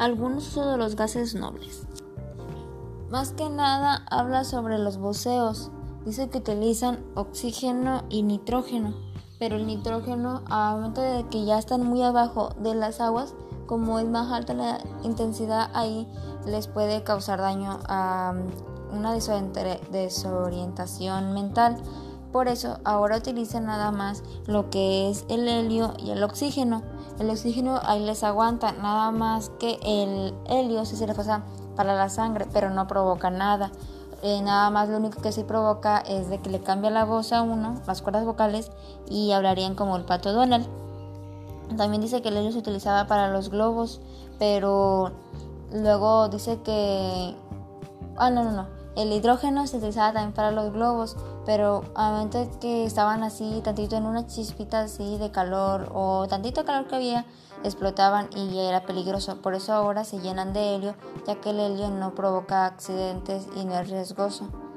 algunos de los gases nobles. Más que nada habla sobre los buceos. Dice que utilizan oxígeno y nitrógeno, pero el nitrógeno a momento de que ya están muy abajo de las aguas, como es más alta la intensidad ahí, les puede causar daño a mm, una desorientación mental. Por eso ahora utilizan nada más lo que es el helio y el oxígeno. El oxígeno ahí les aguanta, nada más que el helio si se les pasa para la sangre, pero no provoca nada. Eh, nada más lo único que sí provoca es de que le cambia la voz a uno, las cuerdas vocales, y hablarían como el pato Donald. También dice que el helio se utilizaba para los globos, pero luego dice que... Ah, no, no, no. El hidrógeno se utilizaba también para los globos, pero a momento que estaban así, tantito en una chispita así de calor o tantito calor que había, explotaban y ya era peligroso. Por eso ahora se llenan de helio, ya que el helio no provoca accidentes y no es riesgoso.